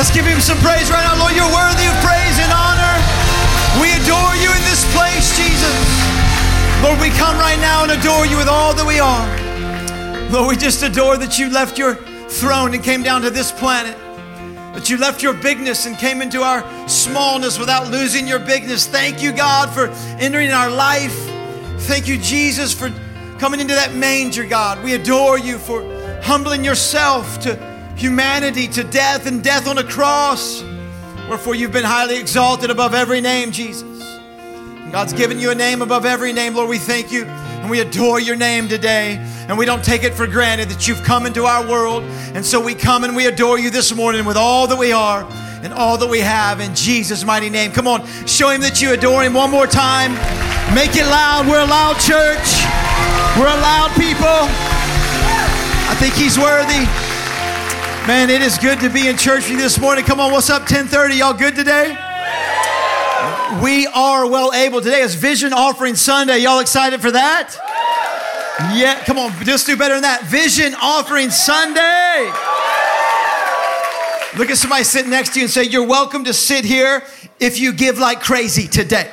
Let's give him some praise right now. Lord, you're worthy of praise and honor. We adore you in this place, Jesus. Lord, we come right now and adore you with all that we are. Lord, we just adore that you left your throne and came down to this planet. That you left your bigness and came into our smallness without losing your bigness. Thank you, God, for entering our life. Thank you, Jesus, for coming into that manger, God. We adore you for humbling yourself to humanity, to death, and death on a cross. Wherefore you've been highly exalted above every name, Jesus. God's given you a name above every name, Lord. We thank you and we adore your name today. And we don't take it for granted that you've come into our world. And so we come and we adore you this morning with all that we are and all that we have in Jesus' mighty name. Come on, show him that you adore him one more time. Make it loud. We're a loud church. We're a loud people. I think he's worthy. Man, it is good to be in church with you this morning. Come on, what's up, 1030? Y'all good today? We are well able. Today is Vision Offering Sunday. Y'all excited for that? Yeah, come on, just do better than that. Vision Offering Sunday. Look at somebody sitting next to you and say, You're welcome to sit here if you give like crazy today.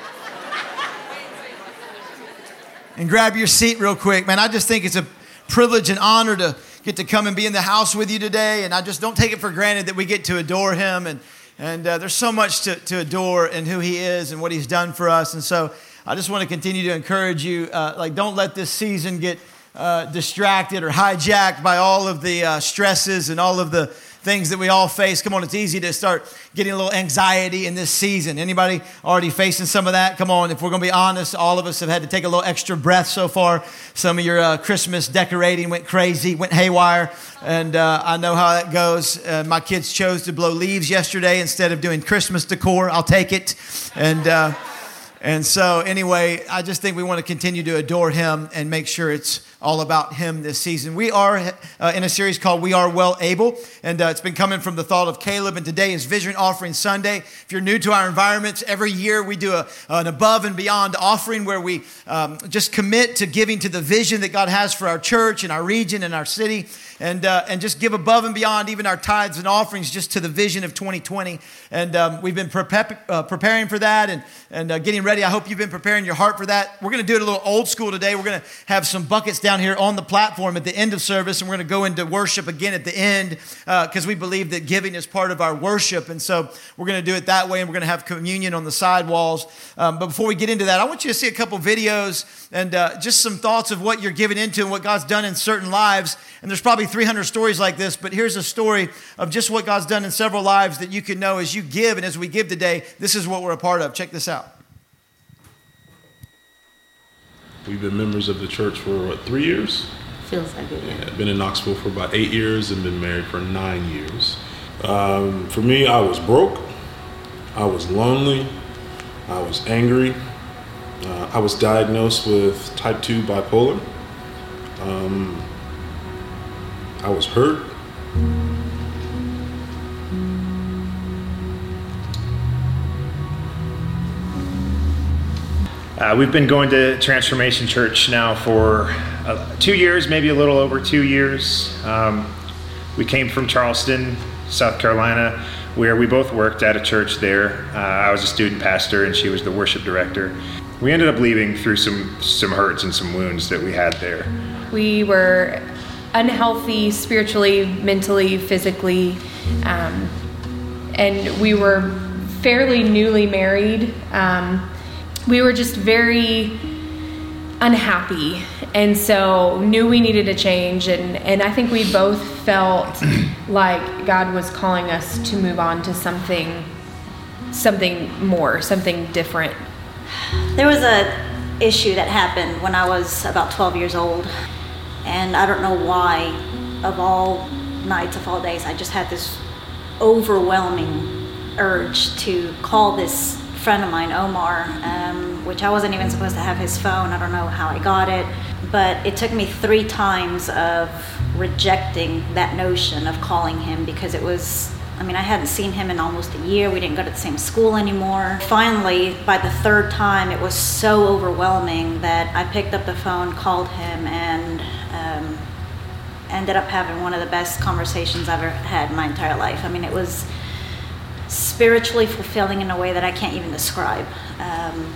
and grab your seat real quick. Man, I just think it's a privilege and honor to get to come and be in the house with you today. And I just don't take it for granted that we get to adore him and and uh, there's so much to, to adore in who he is and what he's done for us. And so I just want to continue to encourage you uh, like, don't let this season get uh, distracted or hijacked by all of the uh, stresses and all of the things that we all face. Come on, it's easy to start getting a little anxiety in this season. Anybody already facing some of that? Come on, if we're going to be honest, all of us have had to take a little extra breath so far. Some of your uh, Christmas decorating went crazy, went haywire, and uh, I know how that goes. Uh, my kids chose to blow leaves yesterday instead of doing Christmas decor. I'll take it, and. Uh, and so, anyway, I just think we want to continue to adore him and make sure it's all about him this season. We are uh, in a series called We Are Well Able, and uh, it's been coming from the thought of Caleb. And today is Vision Offering Sunday. If you're new to our environments, every year we do a, an above and beyond offering where we um, just commit to giving to the vision that God has for our church and our region and our city and, uh, and just give above and beyond even our tithes and offerings just to the vision of 2020. And um, we've been uh, preparing for that and, and uh, getting ready. I hope you've been preparing your heart for that. We're going to do it a little old school today. We're going to have some buckets down here on the platform at the end of service, and we're going to go into worship again at the end because uh, we believe that giving is part of our worship. And so we're going to do it that way, and we're going to have communion on the side walls. Um, but before we get into that, I want you to see a couple videos and uh, just some thoughts of what you're giving into and what God's done in certain lives. And there's probably 300 stories like this, but here's a story of just what God's done in several lives that you can know as you give and as we give today. This is what we're a part of. Check this out. We've been members of the church for what, three years? Feels like it, yeah. I've been in Knoxville for about eight years and been married for nine years. Um, for me, I was broke, I was lonely, I was angry, uh, I was diagnosed with type 2 bipolar. Um, I was hurt. Uh, we've been going to Transformation Church now for uh, two years, maybe a little over two years. Um, we came from Charleston, South Carolina, where we both worked at a church there. Uh, I was a student pastor, and she was the worship director. We ended up leaving through some some hurts and some wounds that we had there. We were unhealthy spiritually, mentally, physically, um, and we were fairly newly married. Um, we were just very unhappy. And so knew we needed a change and, and i think we both felt like god was calling us to move on to something something more something different. There was a issue that happened when i was about 12 years old and i don't know why of all nights of all days i just had this overwhelming urge to call this friend of mine, Omar, um, which I wasn't even supposed to have his phone. I don't know how I got it, but it took me three times of rejecting that notion of calling him because it was. I mean, I hadn't seen him in almost a year. We didn't go to the same school anymore. Finally, by the third time, it was so overwhelming that I picked up the phone, called him, and um, ended up having one of the best conversations I've ever had in my entire life. I mean, it was spiritually fulfilling in a way that I can't even describe. Um,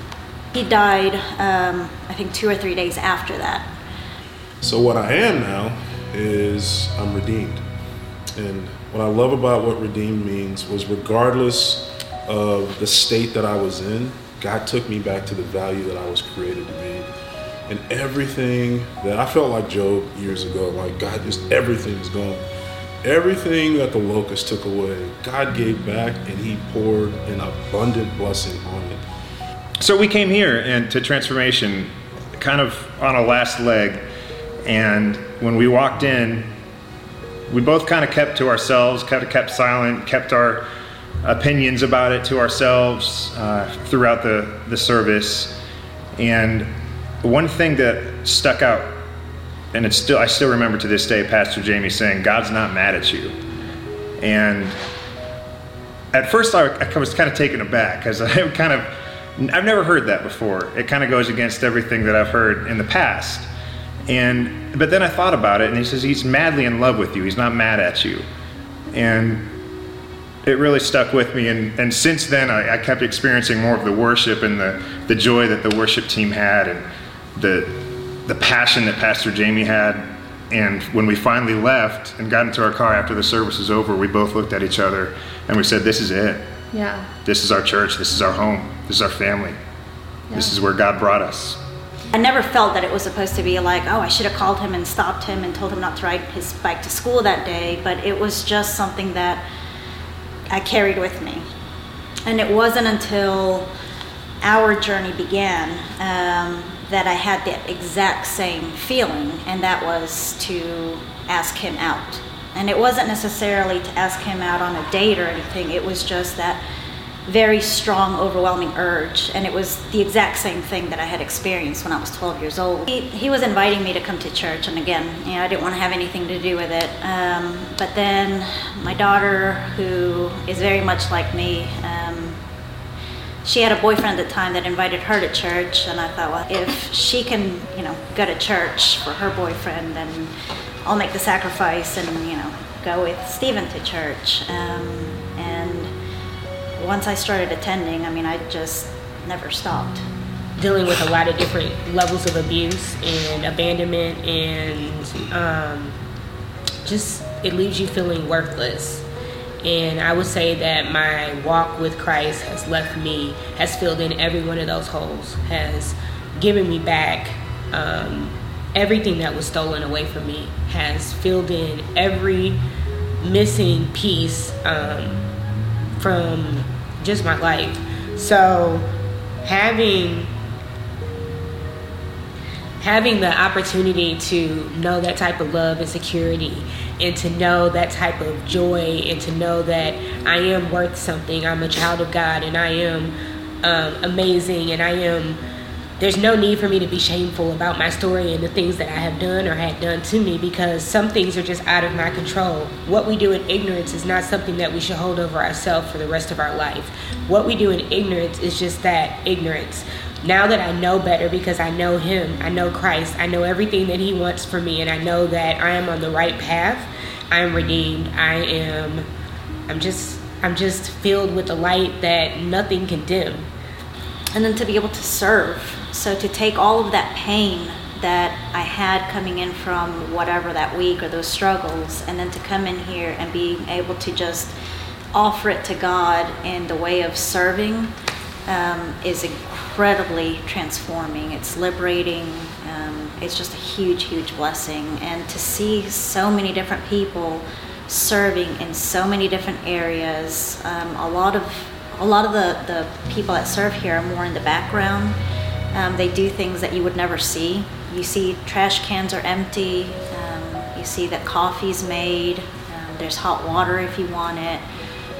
he died, um, I think, two or three days after that. So, what I am now is I'm redeemed. And what I love about what redeemed means was regardless of the state that I was in, God took me back to the value that I was created to be. And everything that I felt like Job years ago, like God, just everything is gone. Everything that the locust took away, God gave back and He poured an abundant blessing on it. So we came here and to transformation, kind of on a last leg, and when we walked in, we both kind of kept to ourselves, kind of kept silent, kept our opinions about it to ourselves uh, throughout the the service, and one thing that stuck out, and it's still I still remember to this day, Pastor Jamie saying, "God's not mad at you," and at first I, I was kind of taken aback because I kind of I've never heard that before. It kind of goes against everything that I've heard in the past. And but then I thought about it, and he says he's madly in love with you. He's not mad at you, and it really stuck with me. And, and since then, I, I kept experiencing more of the worship and the, the joy that the worship team had, and the the passion that Pastor Jamie had. And when we finally left and got into our car after the service was over, we both looked at each other and we said, "This is it." Yeah. This is our church. This is our home. This is our family. Yeah. This is where God brought us. I never felt that it was supposed to be like, oh, I should have called him and stopped him and told him not to ride his bike to school that day, but it was just something that I carried with me. And it wasn't until our journey began um, that I had that exact same feeling, and that was to ask him out. And it wasn't necessarily to ask him out on a date or anything, it was just that very strong, overwhelming urge. And it was the exact same thing that I had experienced when I was 12 years old. He, he was inviting me to come to church, and again, you know, I didn't want to have anything to do with it. Um, but then my daughter, who is very much like me, um, she had a boyfriend at the time that invited her to church, and I thought, well, if she can, you know, go to church for her boyfriend, then I'll make the sacrifice and you know go with Stephen to church. Um, and once I started attending, I mean, I just never stopped. Dealing with a lot of different levels of abuse and abandonment, and um, just it leaves you feeling worthless. And I would say that my walk with Christ has left me, has filled in every one of those holes, has given me back um, everything that was stolen away from me has filled in every missing piece um, from just my life. So having having the opportunity to know that type of love and security and to know that type of joy and to know that I am worth something. I'm a child of God and I am um, amazing and I am there's no need for me to be shameful about my story and the things that I have done or had done to me because some things are just out of my control. What we do in ignorance is not something that we should hold over ourselves for the rest of our life. What we do in ignorance is just that ignorance. Now that I know better because I know Him, I know Christ, I know everything that He wants for me, and I know that I am on the right path. I am redeemed. I am, I'm just, I'm just filled with the light that nothing can dim. And then to be able to serve so to take all of that pain that I had coming in from whatever that week or those struggles, and then to come in here and being able to just offer it to God in the way of serving um, is incredibly transforming. It's liberating. Um, it's just a huge, huge blessing. And to see so many different people serving in so many different areas, um, a lot of a lot of the, the people that serve here are more in the background um, they do things that you would never see. You see trash cans are empty. Um, you see that coffee's made. Um, there's hot water if you want it.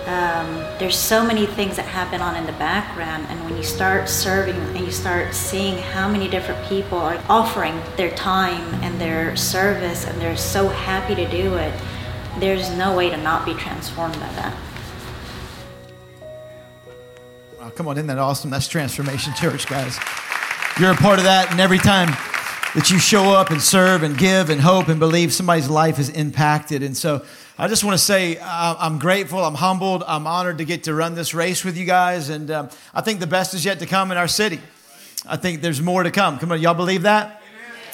Um, there's so many things that happen on in the background, and when you start serving and you start seeing how many different people are offering their time and their service, and they're so happy to do it, there's no way to not be transformed by that. Come on, isn't that awesome? That's Transformation Church, guys. You're a part of that, and every time that you show up and serve and give and hope and believe somebody's life is impacted. And so I just want to say I'm grateful, I'm humbled, I'm honored to get to run this race with you guys. And um, I think the best is yet to come in our city. I think there's more to come. Come on, y'all believe that?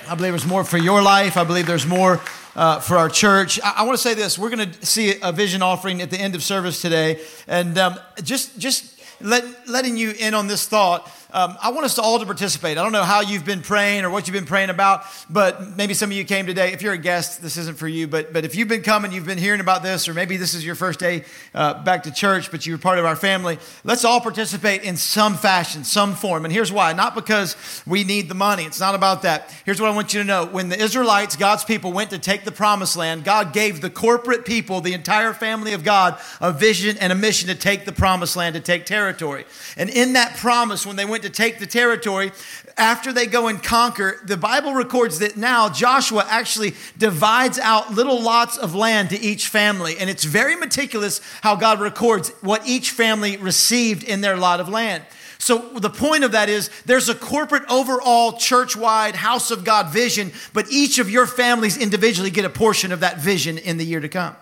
I believe there's more for your life. I believe there's more uh, for our church. I, I want to say this: we're going to see a vision offering at the end of service today, and um, just just let, letting you in on this thought um, I want us all to participate. I don't know how you've been praying or what you've been praying about, but maybe some of you came today. If you're a guest, this isn't for you, but, but if you've been coming, you've been hearing about this, or maybe this is your first day uh, back to church, but you're part of our family, let's all participate in some fashion, some form. And here's why not because we need the money, it's not about that. Here's what I want you to know when the Israelites, God's people, went to take the promised land, God gave the corporate people, the entire family of God, a vision and a mission to take the promised land, to take territory. And in that promise, when they went to take the territory, after they go and conquer, the Bible records that now Joshua actually divides out little lots of land to each family. And it's very meticulous how God records what each family received in their lot of land. So, the point of that is there's a corporate overall church wide house of God vision, but each of your families individually get a portion of that vision in the year to come.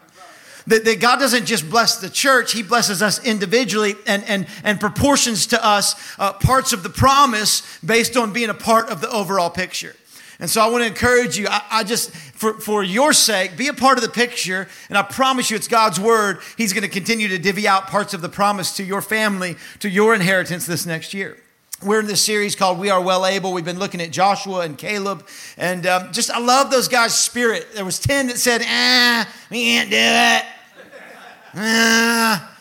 That, that God doesn't just bless the church, He blesses us individually and, and, and proportions to us uh, parts of the promise based on being a part of the overall picture. And so I want to encourage you. I, I, just, for, for your sake, be a part of the picture. And I promise you, it's God's word. He's going to continue to divvy out parts of the promise to your family, to your inheritance this next year. We're in this series called We Are Well Able. We've been looking at Joshua and Caleb. And um, just, I love those guys' spirit. There was 10 that said, ah, we can't do it ah,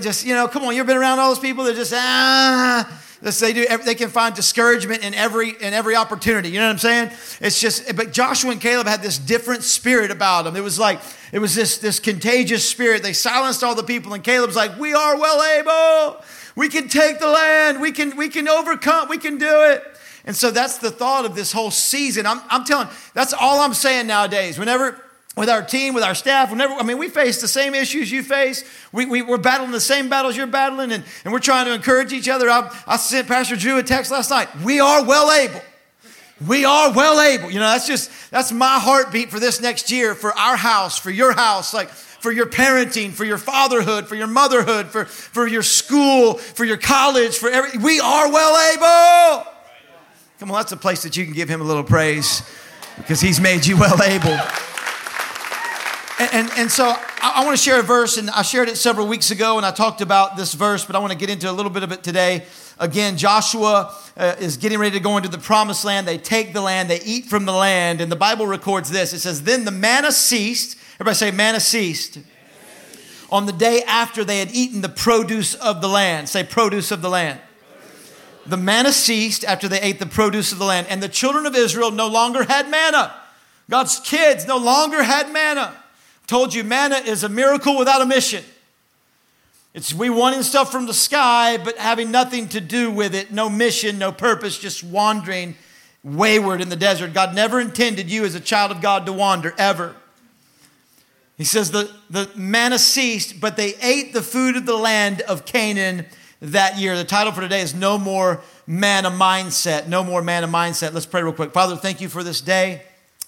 just, you know, come on, you've been around all those people that just, ah, they do, they can find discouragement in every, in every opportunity. You know what I'm saying? It's just, but Joshua and Caleb had this different spirit about them. It was like, it was this, this contagious spirit. They silenced all the people and Caleb's like, we are well able. We can take the land. We can, we can overcome. We can do it. And so that's the thought of this whole season. I'm, I'm telling, that's all I'm saying nowadays. Whenever, with our team, with our staff, whenever, I mean, we face the same issues you face. We, we, are battling the same battles you're battling, and, and we're trying to encourage each other. I, I sent Pastor Drew a text last night. We are well able. We are well able. You know, that's just, that's my heartbeat for this next year, for our house, for your house, like for your parenting, for your fatherhood, for your motherhood, for, for your school, for your college, for every, we are well able. Come on, that's a place that you can give him a little praise because he's made you well able. And, and, and, so I, I want to share a verse, and I shared it several weeks ago, and I talked about this verse, but I want to get into a little bit of it today. Again, Joshua uh, is getting ready to go into the promised land. They take the land, they eat from the land, and the Bible records this. It says, Then the manna ceased. Everybody say, manna ceased. On the day after they had eaten the produce of the land. Say, produce of the land. The manna ceased after they ate the produce of the land, and the children of Israel no longer had manna. God's kids no longer had manna. Told you manna is a miracle without a mission. It's we wanting stuff from the sky, but having nothing to do with it, no mission, no purpose, just wandering wayward in the desert. God never intended you as a child of God to wander, ever. He says the, the manna ceased, but they ate the food of the land of Canaan that year. The title for today is No More Manna Mindset. No More Manna Mindset. Let's pray real quick. Father, thank you for this day.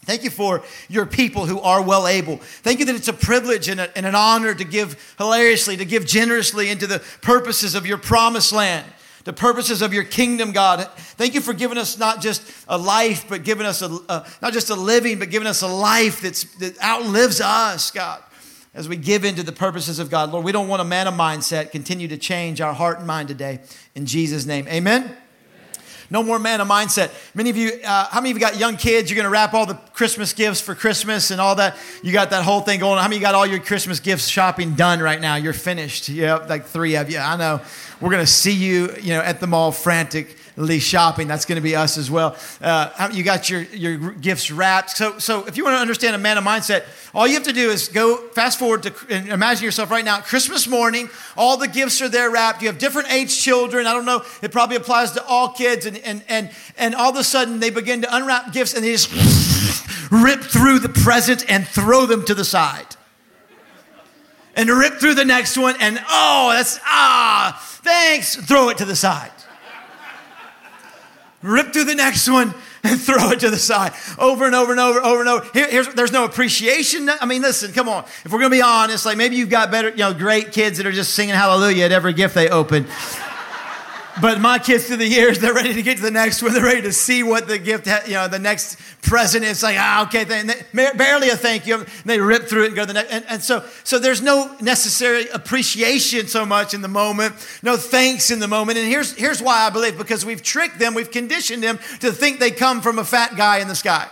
Thank you for your people who are well able. Thank you that it's a privilege and, a, and, an honor to give hilariously, to give generously into the purposes of your promised land, the purposes of your kingdom, God. Thank you for giving us not just a life, but giving us a, a not just a living, but giving us a life that's, that outlives us, God, as we give into the purposes of God. Lord, we don't want a manna mindset. Continue to change our heart and mind today. In Jesus' name, amen. No more manna mindset. Many of you, uh, how many of you got young kids? You're going to wrap all the Christmas gifts for Christmas and all that. You got that whole thing going. How many you got all your Christmas gifts shopping done right now? You're finished. Yep, like three of you. I know. We're going to see you, you know, at the mall frantic shopping. That's going to be us as well. Uh, you got your, your gifts wrapped. So, so if you want to understand a manna mindset, all you have to do is go fast forward to and imagine yourself right now, Christmas morning, all the gifts are there wrapped. You have different age children. I don't know, it probably applies to all kids. And, and, and, and all of a sudden they begin to unwrap gifts and they just rip through the presents and throw them to the side and rip through the next one and oh that's ah thanks throw it to the side rip through the next one, and throw it to the side over and over and over, over and over. Here, here's, there's no appreciation. I mean, listen, come on. If we're going to be honest, like maybe you've got better, you know, great kids that are just singing hallelujah at every gift they open. But my kids through the years, they're ready to get to the next one. They're ready to see what the gift, ha- you know, the next present is. Like, ah, okay, they, barely a thank you. And they rip through it and go to the next. And, and so, so there's no necessary appreciation so much in the moment, no thanks in the moment. And here's, here's why I believe because we've tricked them, we've conditioned them to think they come from a fat guy in the sky.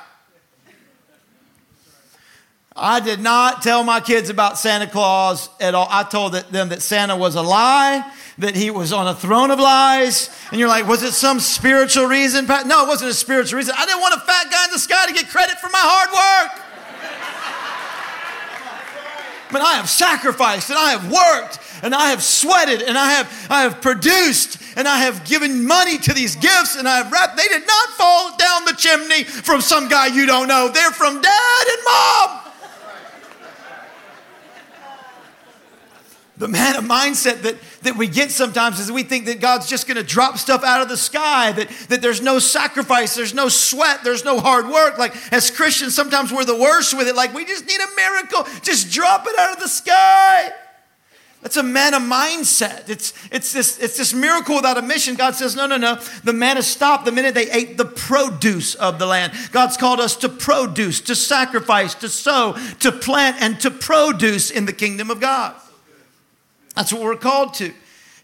I did not tell my kids about Santa Claus at all. I told them that Santa was a lie, that he was on a throne of lies. And you're like, was it some spiritual reason? No, it wasn't a spiritual reason. I didn't want a fat guy in the sky to get credit for my hard work. But I have sacrificed and I have worked and I have sweated and I have, I have produced and I have given money to these gifts and I have wrapped. They did not fall down the chimney from some guy you don't know. They're from dad and mom. The manna mindset that, that we get sometimes is we think that God's just to drop stuff out of the sky, that, that there's no sacrifice, there's no sweat, there's no hard work. Like as Christians, sometimes we're the worst with it. Like we just need a miracle, just drop it out of the sky. That's a manna mindset. It's, it's, this, it's this miracle without a mission. God says, no, no, no. The manna stopped the minute they ate the produce of the land. God's called us to produce, to sacrifice, to sow, to plant, and to produce in the kingdom of God. That's what we're called to.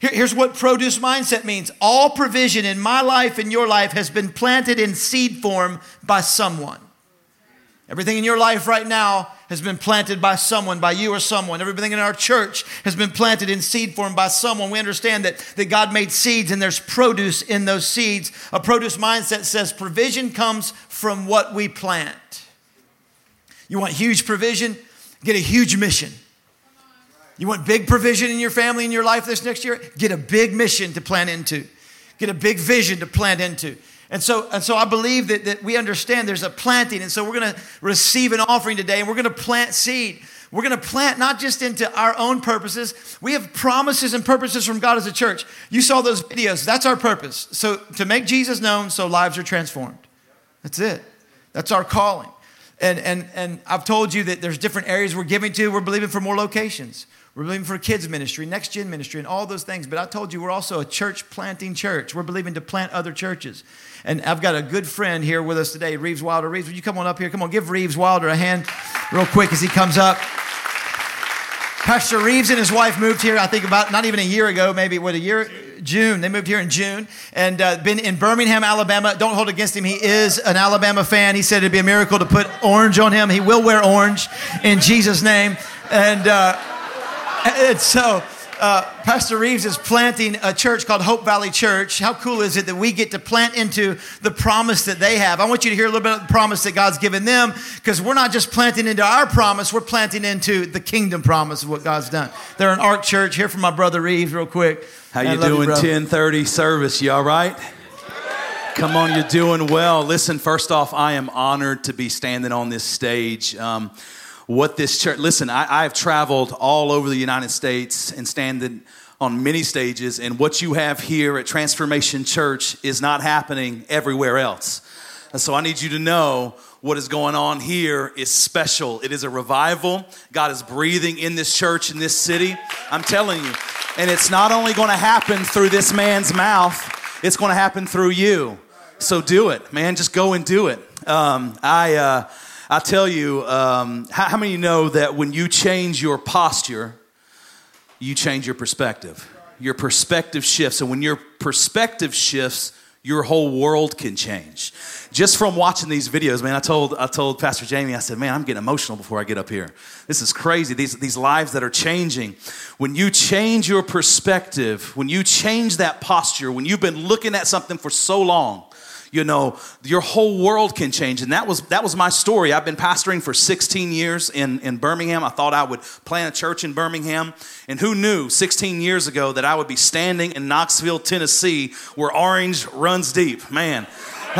Here, here's what produce mindset means all provision in my life and your life has been planted in seed form by someone. Everything in your life right now has been planted by someone, by you or someone. Everything in our church has been planted in seed form by someone. We understand that, that God made seeds and there's produce in those seeds. A produce mindset says provision comes from what we plant. You want huge provision? Get a huge mission. You want big provision in your family, in your life this next year? Get a big mission to plant into. Get a big vision to plant into. And so, and so I believe that, that we understand there's a planting. And so we're going to receive an offering today and we're going to plant seed. We're going to plant not just into our own purposes. We have promises and purposes from God as a church. You saw those videos. That's our purpose. So to make Jesus known so lives are transformed. That's it. That's our calling. And, and, and I've told you that there's different areas we're giving to. We're believing for more locations. We're believing for kids ministry, next gen ministry, and all those things. But I told you we're also a church planting church. We're believing to plant other churches. And I've got a good friend here with us today, Reeves Wilder. Reeves, would you come on up here? Come on, give Reeves Wilder a hand real quick as he comes up. Pastor Reeves and his wife moved here, I think about not even a year ago, maybe what a year, June. They moved here in June and uh, been in Birmingham, Alabama. Don't hold against him. He is an Alabama fan. He said it'd be a miracle to put orange on him. He will wear orange in Jesus' name. And, uh, and so uh, Pastor Reeves is planting a church called Hope Valley Church. How cool is it that we get to plant into the promise that they have? I want you to hear a little bit of the promise that God's given them because we're not just planting into our promise, we're planting into the kingdom promise of what God's done. They're an ARC Church. Hear from my brother Reeves real quick. How you doing? 1030 service. You all right? Come on, you're doing well. Listen, first off, I am honored to be standing on this stage. Um, what this church, listen, I, have traveled all over the United States and standing on many stages, and what you have here at Transformation Church is not happening everywhere else. And so I need you to know what is going on here is special. It is a revival. God is breathing in this church, in this city. I'm telling you. And it's not only going to happen through this man's mouth, it's going to happen through you. So do it, man. Just go and do it. Um, I, uh, I tell you, um, how, how many know that when you change your posture, you change your perspective? Your perspective shifts. And when your perspective shifts, your whole world can change. Just from watching these videos, man, I told, I told Pastor Jamie, I said, man, I'm getting emotional before I get up here. This is crazy. These, these lives that are changing. When you change your perspective, when you change that posture, when you've been looking at something for so long, you know your whole world can change. And that was that was my story. I've been pastoring for 16 years in, in birmingham. I thought i would plant a church in birmingham. And who knew 16 years ago that i would be standing in knoxville tennessee where orange runs deep man.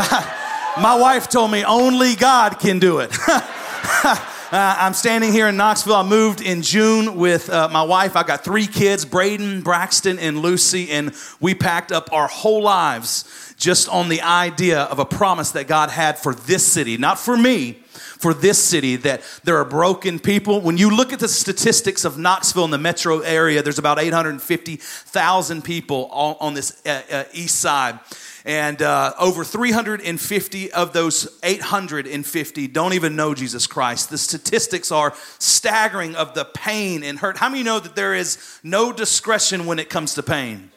My wife told me only god can do it. Uh, I'm standing here in Knoxville. I moved in June with uh, my wife. I got three kids Braden, Braxton, and Lucy, and we packed up our whole lives just on the idea of a promise that God had for this city, not for me, for this city that there are broken people. When you look at the statistics of Knoxville in the metro area, there's about 850,000 people on, this uh, uh, east side. And uh, over 350 of those 850 don't even know Jesus Christ. The statistics are staggering of the pain and hurt. How many know that there is no discretion when it comes to pain?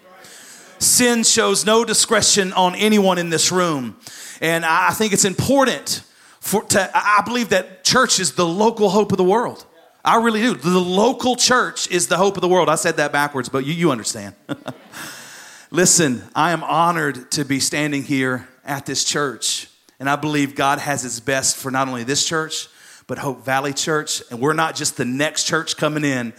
Sin shows no discretion on anyone in this room. And I think it's important for, to, I believe that church is the local hope of the world. I really do. The local church is the hope of the world. I said that backwards, but you, you understand. Listen, I am honored to be standing here at this church, and I believe God has His best for not only this church, but Hope Valley Church. And we're not just the next church coming in,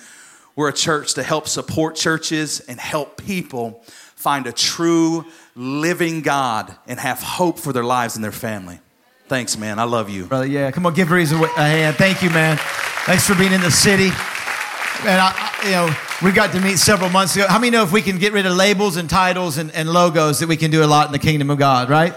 we're a church to help support churches and help people find a true living God and have hope for their lives and their family. Thanks, man. I love you. Brother, yeah. Come on, give Reeves a hand. Thank you, man. Thanks for being in the city. And I, you know, we got to meet several months ago. How many know if we can get rid of labels and titles and, and logos that we can do a lot in the kingdom of God, right?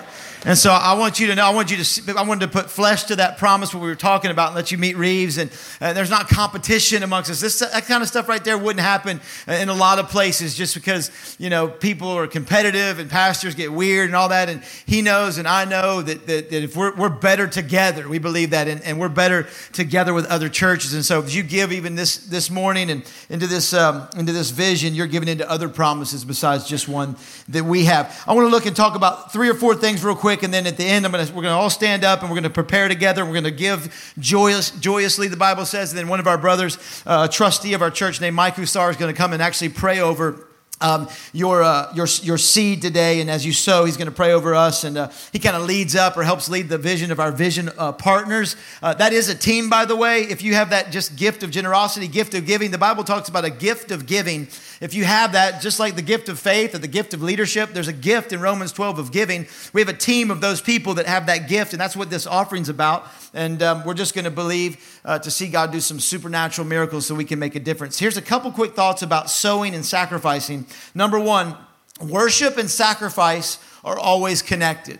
And so I want you to know, I want you to, I wanted to put flesh to that promise what we were talking about and let you meet Reeves. And, and there's not competition amongst us. This, that kind of stuff right there wouldn't happen in a lot of places just because, you know, people are competitive and pastors get weird and all that. And he knows and I know that, that, that if we're, we're better together, we believe that, and, and we're better together with other churches. And so as you give even this, this morning and into this, um, into this vision, you're giving into other promises besides just one that we have. I want to look and talk about three or four things real quick quick, and then at the end, I'm gonna, we're going to all stand up and we're going to prepare together. We're going to give joyous, joyously, the Bible says. And then one of our brothers, uh, a trustee of our church named Mike Hussar, is going to come and actually pray over um, your, uh, your, your seed today. And as you sow, he's going to pray over us. And uh, he kind of leads up or helps lead the vision of our vision uh, partners. Uh, that is a team, by the way. If you have that just gift of generosity, gift of giving, the Bible talks about a gift of giving if you have that, just like the gift of faith or the gift of leadership, there's a gift in Romans 12 of giving. We have a team of those people that have that gift, and that's what this offering's about. And um, we're just going to believe uh, to see God do some supernatural miracles so we can make a difference. Here's a couple quick thoughts about sowing and sacrificing. Number one, worship and sacrifice are always connected.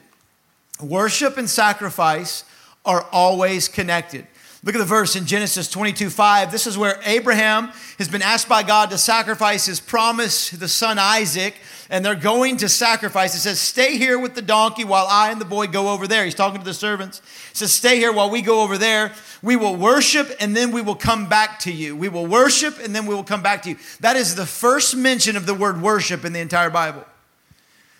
Worship and sacrifice are always connected. Look at the verse in Genesis 22 5. This is where Abraham has been asked by God to sacrifice his promise, the son Isaac, and they're going to sacrifice. It says, Stay here with the donkey while I and the boy go over there. He's talking to the servants. He says, Stay here while we go over there. We will worship and then we will come back to you. We will worship and then we will come back to you. That is the first mention of the word worship in the entire Bible.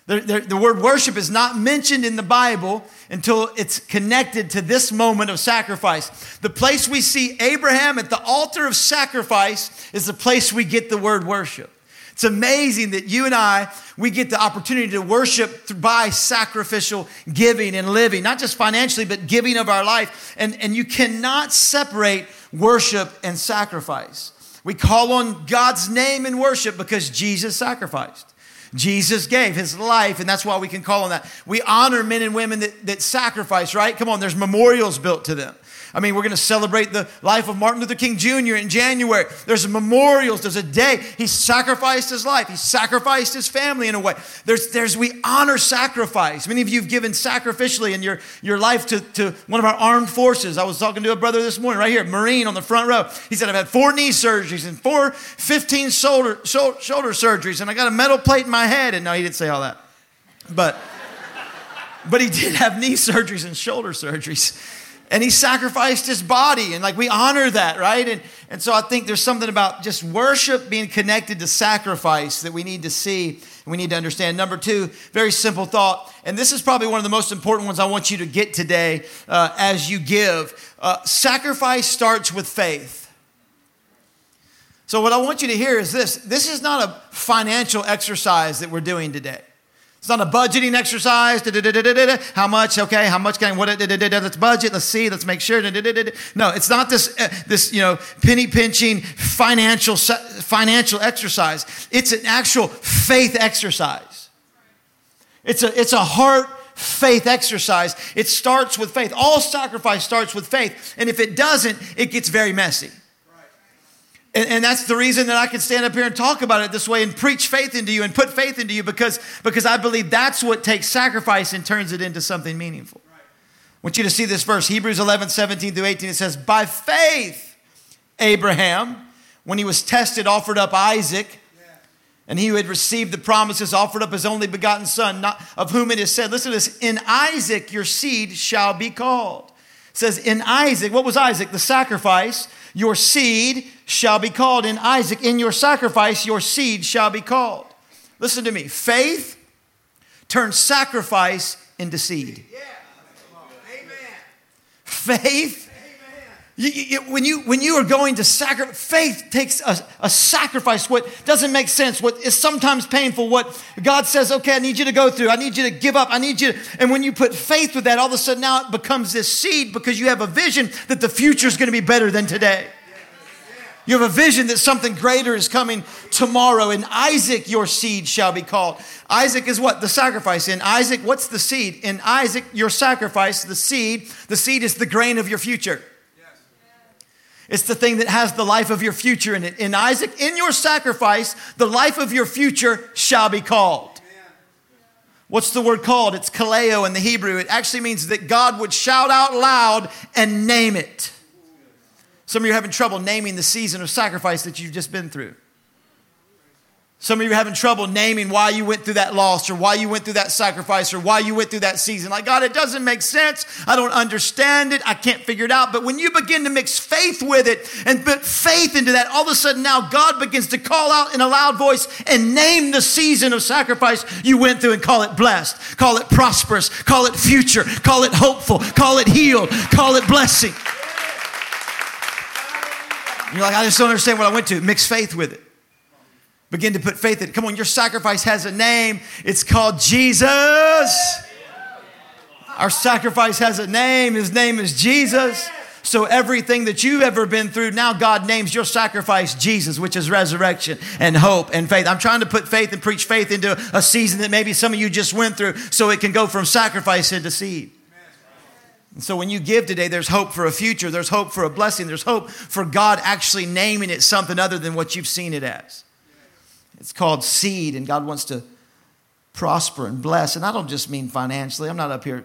The, the, the, word worship is not mentioned in the Bible until it's connected to this moment of sacrifice. The place we see Abraham at the altar of sacrifice is the place we get the word worship. It's amazing that you and I, we get the opportunity to worship by sacrificial giving and living, not just financially, but giving of our life. And, and you cannot separate worship and sacrifice. We call on God's name in worship because Jesus sacrificed. Jesus gave his life, and that's why we can call on that. We honor men and women that, that sacrifice, right? Come on, there's memorials built to them. I mean, we're going to celebrate the life of Martin Luther King Jr. in January. There's memorials. There's a day. He sacrificed his life. He sacrificed his family in a way. There's, there's we honor sacrifice. Many of you have given sacrificially in your, your life to, to one of our armed forces. I was talking to a brother this morning, right here, Marine on the front row. He said, I've had four knee surgeries and four 15 shoulder, shoulder surgeries, and I got a metal plate in my head. And no, he didn't say all that. But, but he did have knee surgeries and shoulder surgeries and he sacrificed his body and like we honor that right? And, and so i think there's something about just worship being connected to sacrifice that we need to see and we need to understand. Number two very simple thought and this is probably one of the most important ones i want you to get today uh, as you give. Uh, sacrifice starts with faith. So what i want you to hear is this. This is not a financial exercise that we're doing today it's not a budgeting exercise. How much? Okay, how much can what? Let's budget. Let's see. Let's make sure. No, it's not this uh, this you know penny pinching financial financial exercise. It's an actual faith exercise. It's a it's a heart faith exercise. It starts with faith. All sacrifice starts with faith. And if it doesn't, it gets very messy. And, and, that's the reason that I can stand up here and talk about it this way and preach faith into you and put faith into you because, because I believe that's what takes sacrifice and turns it into something meaningful. I want you to see this verse, Hebrews 11, 17 through 18. It says, By faith, Abraham, when he was tested, offered up Isaac and he who had received the promises offered up his only begotten son, not, of whom it is said, listen to this, in Isaac your seed shall be called. It says, in Isaac, what was Isaac? The sacrifice, your seed shall be called. In Isaac, in your sacrifice, your seed shall be called. Listen to me. Faith turns sacrifice into seed. Faith you, you, when, you, when you are going to sacrifice, faith takes a, a sacrifice, what doesn't make sense, what is sometimes painful, what God says, okay, I need you to go through, I need you to give up, I need you to, and when you put faith with that, all of a sudden now it becomes this seed because you have a vision that the future is going to be better than today. You have a vision that something greater is coming tomorrow. In Isaac, your seed shall be called. Isaac is what? The sacrifice. In Isaac, what's the seed? In Isaac, your sacrifice, the seed. The seed is the grain of your future. It's the thing that has the life of your future in it. In Isaac, in your sacrifice, the life of your future shall be called. What's the word called? It's kaleo in the Hebrew. It actually means that God would shout out loud and name it. Some of you are having trouble naming the season of sacrifice that you've just been through. Some of you are having trouble naming why you went through that loss or why you went through that sacrifice or why you went through that season. Like, God, it doesn't make sense. I don't understand it. I can't figure it out. But when you begin to mix faith with it and put faith into that, all of a sudden now God begins to call out in a loud voice and name the season of sacrifice you went through and call it blessed, call it prosperous, call it future, call it hopeful, call it healed, call it blessing. You're like, I just don't understand what I went to. Mix faith with it. Begin to put faith in. Come on, your sacrifice has a name. It's called Jesus. Our sacrifice has a name. His name is Jesus. So everything that you've ever been through, now God names your sacrifice Jesus, which is resurrection and hope and faith. I'm trying to put faith and preach faith into a season that maybe some of you just went through so it can go from sacrifice into seed. And so when you give today, there's hope for a future, there's hope for a blessing, there's hope for God actually naming it something other than what you've seen it as. It's called seed, and God wants to prosper and bless. And I don't just mean financially. I'm not up here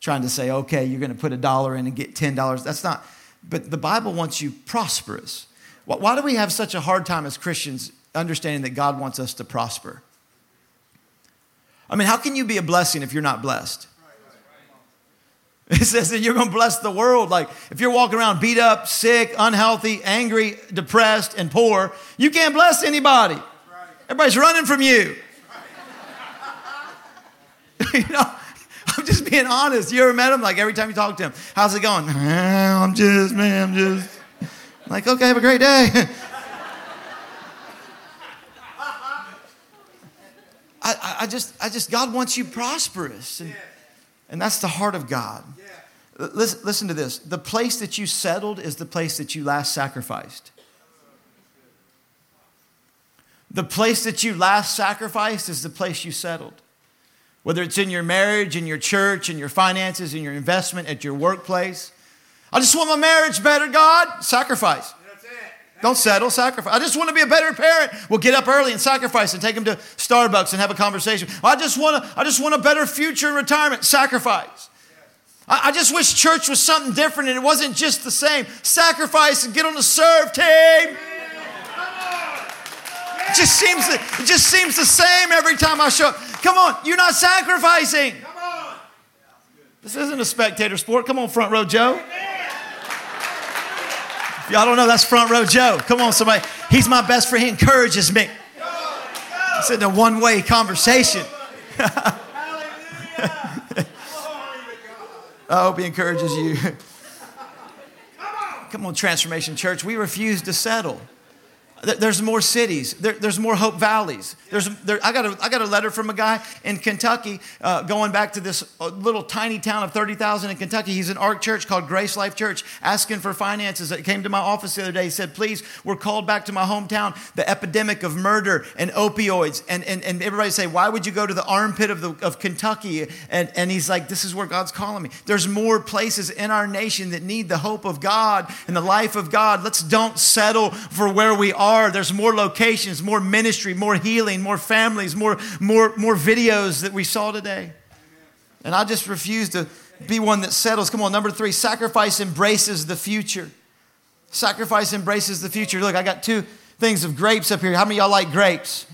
trying to say, okay, you're going to put a dollar in and get $10. That's not, but the Bible wants you prosperous. Why do we have such a hard time as Christians understanding that God wants us to prosper? I mean, how can you be a blessing if you're not blessed? It says that you're going to bless the world. Like, if you're walking around beat up, sick, unhealthy, angry, depressed, and poor, you can't bless anybody. Everybody's running from you. you know, I'm just being honest. You ever met him? Like every time you talk to him, how's it going? I'm just, man, I'm just. like, okay, have a great day. I, I, just, I just, God wants you prosperous. And, and that's the heart of God. Listen, listen to this. The place that you settled is the place that you last sacrificed. The place that you last sacrificed is the place you settled. Whether it's in your marriage, in your church, in your finances, in your investment, at your workplace. I just want my marriage better, God. Sacrifice. Don't settle, sacrifice. I just want to be a better parent. We'll get up early and sacrifice and take them to Starbucks and have a conversation. I just want to, I just want a better future in retirement. Sacrifice. I, just wish church was something different and it wasn't just the same. Sacrifice and get on the serve team. It just seems it just seems the same every time I show up. Come on, you're not sacrificing. This isn't a spectator sport. Come on, front row Joe. If y'all don't know, that's front row Joe. Come on, somebody. He's my best friend. He encourages me. It's in a one-way conversation. I hope he encourages you. Come on, Transformation Church. We refuse to settle. There's more cities. There, there's more Hope Valleys. There's, there, I, got a, I got a letter from a guy in Kentucky uh, going back to this uh, little tiny town of 30,000 in Kentucky. He's an ARC church called Grace Life Church asking for finances. That came to my office the other day. He said, Please, we're called back to my hometown. The epidemic of murder and opioids. And, and, and everybody say, Why would you go to the armpit of, the, of Kentucky? And, and he's like, This is where God's calling me. There's more places in our nation that need the hope of God and the life of God. Let's don't settle for where we are are. There's more locations, more ministry, more healing, more families, more, more, more videos that we saw today. And I just refuse to be one that settles. Come on, number three, sacrifice embraces the future. Sacrifice embraces the future. Look, I got two things of grapes up here. How many y'all like grapes?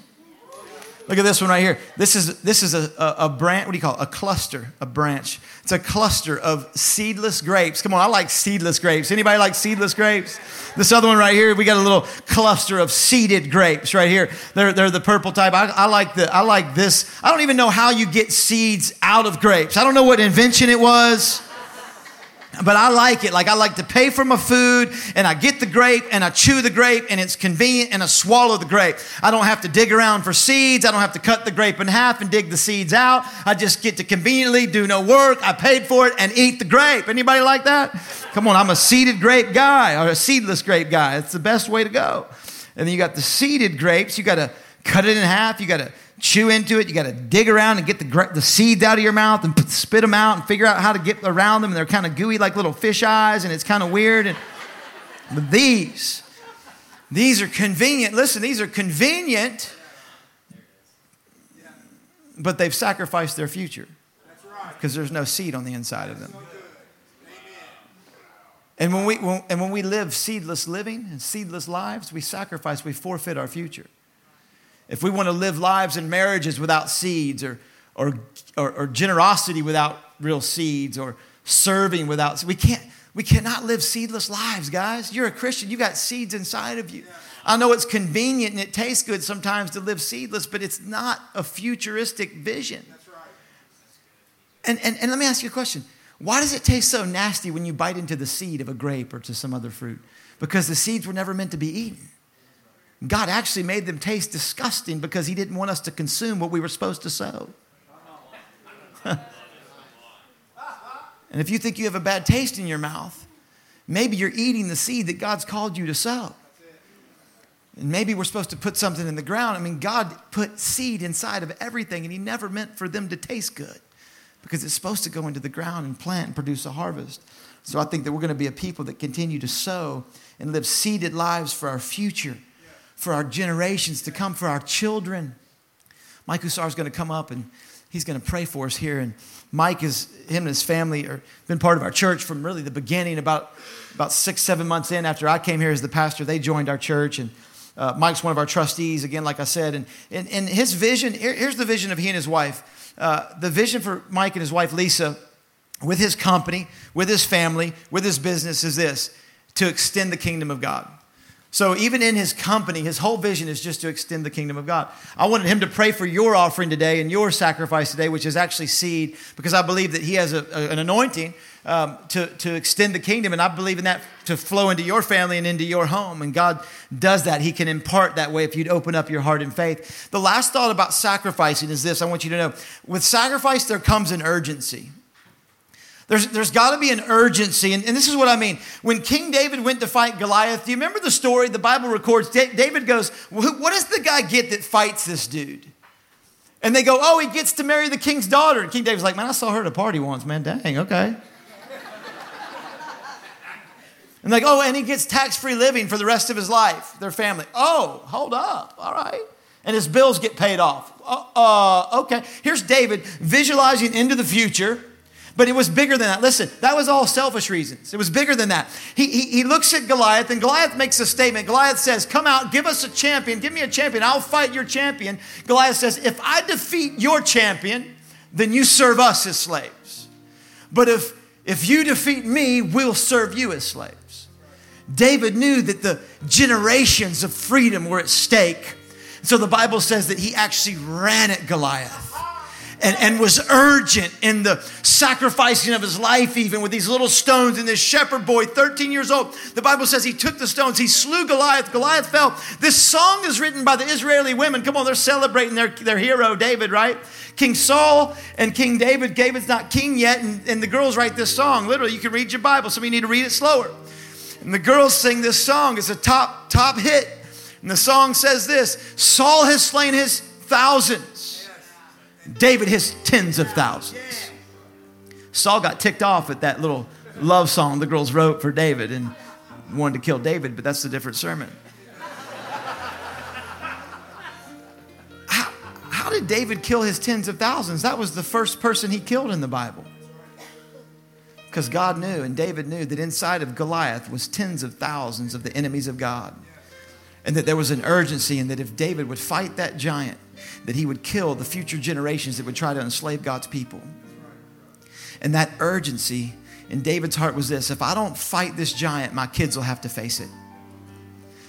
Look at this one right here. This is, this is a, a, a, branch, what do you call it? A cluster, a branch. It's a cluster of seedless grapes. Come on, I like seedless grapes. Anybody like seedless grapes? This other one right here, we got a little cluster of seeded grapes right here. They're, they're the purple type. I, I, like the, I like this. I don't even know how you get seeds out of grapes. I don't know what invention it was but I like it. Like I like to pay for my food and I get the grape and I chew the grape and it's convenient and I swallow the grape. I don't have to dig around for seeds. I don't have to cut the grape in half and dig the seeds out. I just get to conveniently do no work. I paid for it and eat the grape. Anybody like that? Come on, I'm a seeded grape guy or a seedless grape guy. It's the best way to go. And then you got the seeded grapes. You got to cut it in half. You got to chew into it. You got to dig around and get the, the seeds out of your mouth and spit them out and figure out how to get around them. And they're kind of gooey like little fish eyes, and it's kind of weird. And, but these, these are convenient. Listen, these are convenient, but they've sacrificed their future because there's no seed on the inside of them. And when we, when, and when we live seedless living and seedless lives, we sacrifice, we forfeit our future if we want to live lives and marriages without seeds or, or, or, or generosity without real seeds or serving without we can't we cannot live seedless lives guys. You're a christian. You got seeds inside of you. I know it's convenient and it tastes good sometimes to live seedless but it's not a futuristic vision. And, and, and let me ask you a question. Why does it taste so nasty when you bite into the seed of a grape or to some other fruit? Because the seeds were never meant to be eaten God actually made them taste disgusting because He didn't want us to consume what we were supposed to sow. and if you think you have a bad taste in your mouth, maybe you're eating the seed that God's called you to sow. And maybe we're supposed to put something in the ground. I mean, God put seed inside of everything, and He never meant for them to taste good because it's supposed to go into the ground and plant and produce a harvest. So I think that we're going to be a people that continue to sow and live seeded lives for our future for our generations to come, for our children. Mike Hussar is going to come up and he's going to pray for us here. And Mike is, him and his family are been part of our church from really the beginning. About, about six, seven months in after I came here as the pastor, they joined our church. And uh, Mike's one of our trustees, again, like I said. And, and, and his vision, here, here's the vision of he and his wife. Uh, the vision for Mike and his wife, Lisa, with his company, with his family, with his business is this to extend the kingdom of God. So even in his company, his whole vision is just to extend the kingdom of God. I wanted him to pray for your offering today and your sacrifice today, which is actually seed, because I believe that he has a, a, an anointing um, to, to extend the kingdom, and I believe in that to flow into your family and into your home. And God does that. He can impart that way if you'd open up your heart in faith. The last thought about sacrificing is this I want you to know with sacrifice, there comes an urgency. There's, there's got to be an urgency. And, and, this is what I mean. When King David went to fight Goliath, do you remember the story? The Bible records David goes, What does the guy get that fights this dude? And they go, Oh, he gets to marry the king's daughter. And King David's like, Man, I saw her at a party once, man. Dang, okay. and like, Oh, and he gets tax free living for the rest of his life, their family. Oh, hold up. All right. And his bills get paid off. Uh, uh, okay. Here's David visualizing into the future but it was bigger than that. Listen, that was all selfish reasons. It was bigger than that. He, he, he, looks at Goliath, and Goliath makes a statement. Goliath says, Come out, give us a champion, give me a champion, I'll fight your champion. Goliath says, If I defeat your champion, then you serve us as slaves. But if, if you defeat me, we'll serve you as slaves. David knew that the generations of freedom were at stake. So the Bible says that he actually ran at Goliath and, and was urgent in the sacrificing of his life, even with these little stones. And this shepherd boy, 13 years old, the Bible says he took the stones, he slew Goliath, Goliath fell. This song is written by the Israeli women. Come on, they're celebrating their, their hero, David, right? King Saul and King David. David's not king yet, and, and the girls write this song. Literally, you can read your Bible. Some of you need to read it slower. And the girls sing this song. It's a top, top hit. And the song says this Saul has slain his thousands, David his tens of thousands. Saul got ticked off at that little love song the girls wrote for David and wanted to kill David, but that's a different sermon. How, how did David kill his tens of thousands? That was the first person he killed in the Bible. Because God knew and David knew that inside of Goliath was tens of thousands of the enemies of God. And that there was an urgency, and that if David would fight that giant, that he would kill the future generations that would try to enslave God's people. And that urgency in David's heart was this if I don't fight this giant, my kids will have to face it.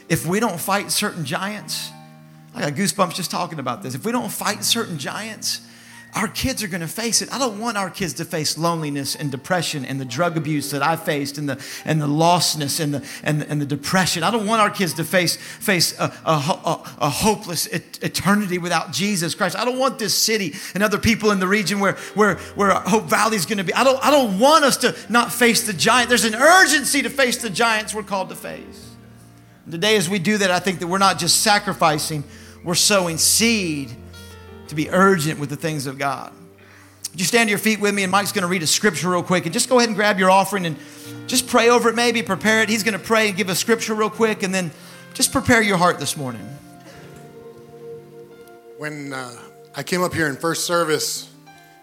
If we don't fight certain giants, I got goosebumps just talking about this. If we don't fight certain giants, our kids are going to face it. I don't want our kids to face loneliness and depression and the drug abuse that I faced and the, and the lostness and the, and, and the depression. I don't want our kids to face, face a, a, a, a hopeless eternity without Jesus Christ. I don't want this city and other people in the region where, where, where Hope Valley is going to be. I don't, I don't want us to not face the giant. There's an urgency to face the giants we're called to face. Today, as we do that, I think that we're not just sacrificing, we're sowing seed to be urgent with the things of God. Would you stand to your feet with me? And Mike's going to read a scripture real quick. And just go ahead and grab your offering and just pray over it, maybe prepare it. He's going to pray and give a scripture real quick. And then just prepare your heart this morning. When uh, I came up here in first service,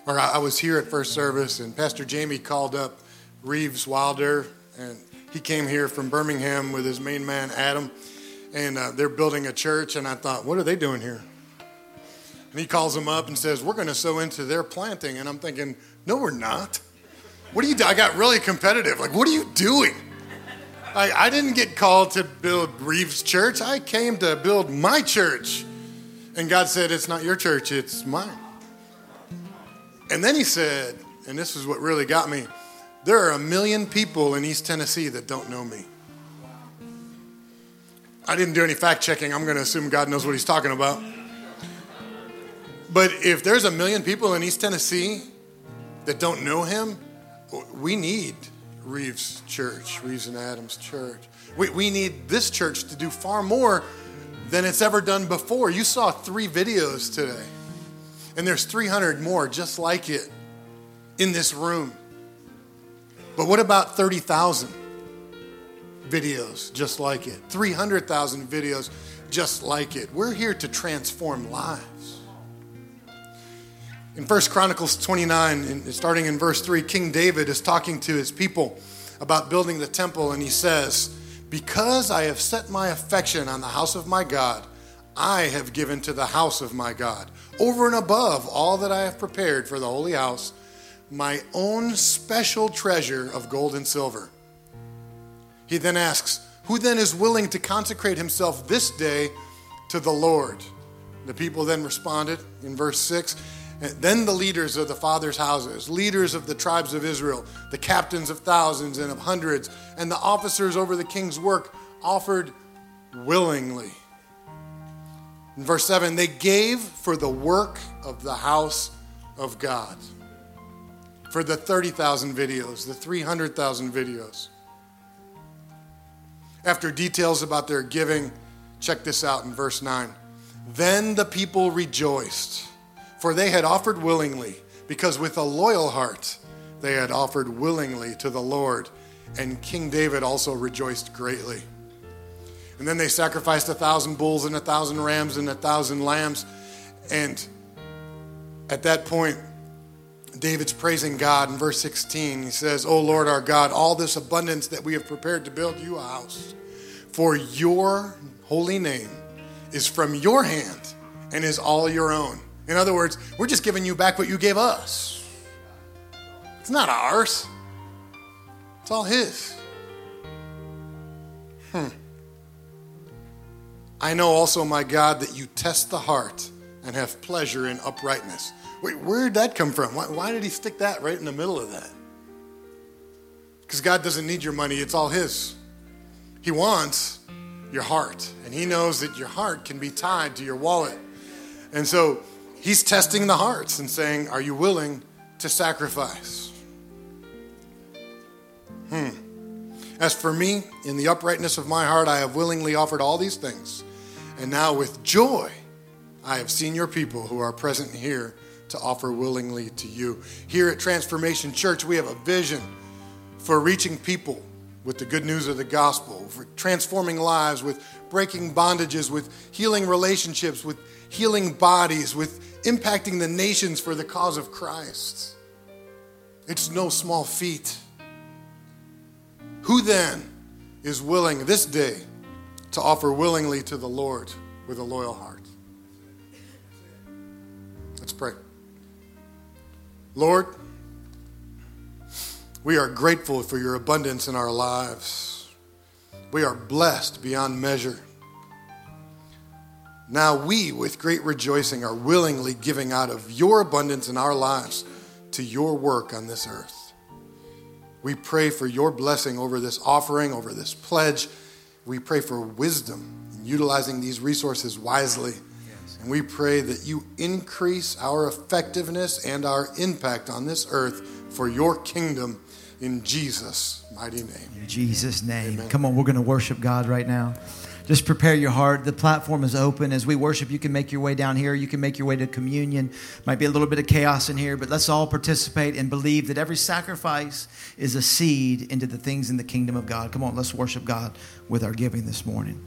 or I was here at first service, and Pastor Jamie called up Reeves Wilder, and he came here from Birmingham with his main man, Adam. And uh, they're building a church, and I thought, what are they doing here? And he calls them up and says, We're going to sow into their planting. And I'm thinking, No, we're not. What are you? I got really competitive. Like, what are you doing? I, I didn't get called to build Reeves Church. I came to build my church. And God said, It's not your church, it's mine. And then he said, and this is what really got me there are a million people in East Tennessee that don't know me. I didn't do any fact checking. I'm going to assume God knows what he's talking about. But if there's a million people in East Tennessee that don't know him, we need Reeves Church, Reeves and Adams Church. We, we need this church to do far more than it's ever done before. You saw three videos today, and there's 300 more just like it in this room. But what about 30,000 videos just like it? 300,000 videos just like it. We're here to transform lives. In 1 Chronicles 29, starting in verse 3, King David is talking to his people about building the temple, and he says, Because I have set my affection on the house of my God, I have given to the house of my God, over and above all that I have prepared for the holy house, my own special treasure of gold and silver. He then asks, Who then is willing to consecrate himself this day to the Lord? The people then responded in verse 6 then the leaders of the fathers' houses, leaders of the tribes of Israel, the captains of thousands and of hundreds, and the officers over the king's work offered willingly. In verse 7, they gave for the work of the house of God. For the 30,000 videos, the 300,000 videos. After details about their giving, check this out in verse 9. Then the people rejoiced for they had offered willingly, because with a loyal heart they had offered willingly to the Lord. And King David also rejoiced greatly. And then they sacrificed a thousand bulls and a thousand rams and a thousand lambs. And at that point, David's praising God in verse 16. He says, O Lord our God, all this abundance that we have prepared to build you a house for your holy name is from your hand and is all your own. In other words, we're just giving you back what you gave us. It's not ours, it's all His. Hmm. I know also, my God, that you test the heart and have pleasure in uprightness. Wait, where did that come from? Why, why did he stick that right in the middle of that? Because God doesn't need your money, it's all His. He wants your heart, and He knows that your heart can be tied to your wallet. And so He's testing the hearts and saying, Are you willing to sacrifice? Hmm. As for me, in the uprightness of my heart, I have willingly offered all these things. And now with joy, I have seen your people who are present here to offer willingly to you. Here at Transformation Church, we have a vision for reaching people with the good news of the gospel, for transforming lives, with breaking bondages, with healing relationships, with healing bodies, with impacting the nations for the cause of Christ. It's no small feat. Who then is willing this day to offer willingly to the Lord with a loyal heart? Let's pray. Lord, we are grateful for your abundance in our lives. We are blessed beyond measure. Now we, with great rejoicing, are willingly giving out of your abundance in our lives to your work on this earth. We pray for your blessing over this offering, over this pledge. We pray for wisdom in utilizing these resources wisely. And we pray that you increase our effectiveness and our impact on this earth for your kingdom in Jesus' mighty name. In Jesus' name. Amen. Come on, we're going to worship God right now. Just prepare your heart. The platform is open. As we worship, you can make your way down here. You can make your way to communion. Might be a little bit of chaos in here, but let's all participate and believe that every sacrifice is a seed into the things in the kingdom of God. Come on, let's worship God with our giving this morning.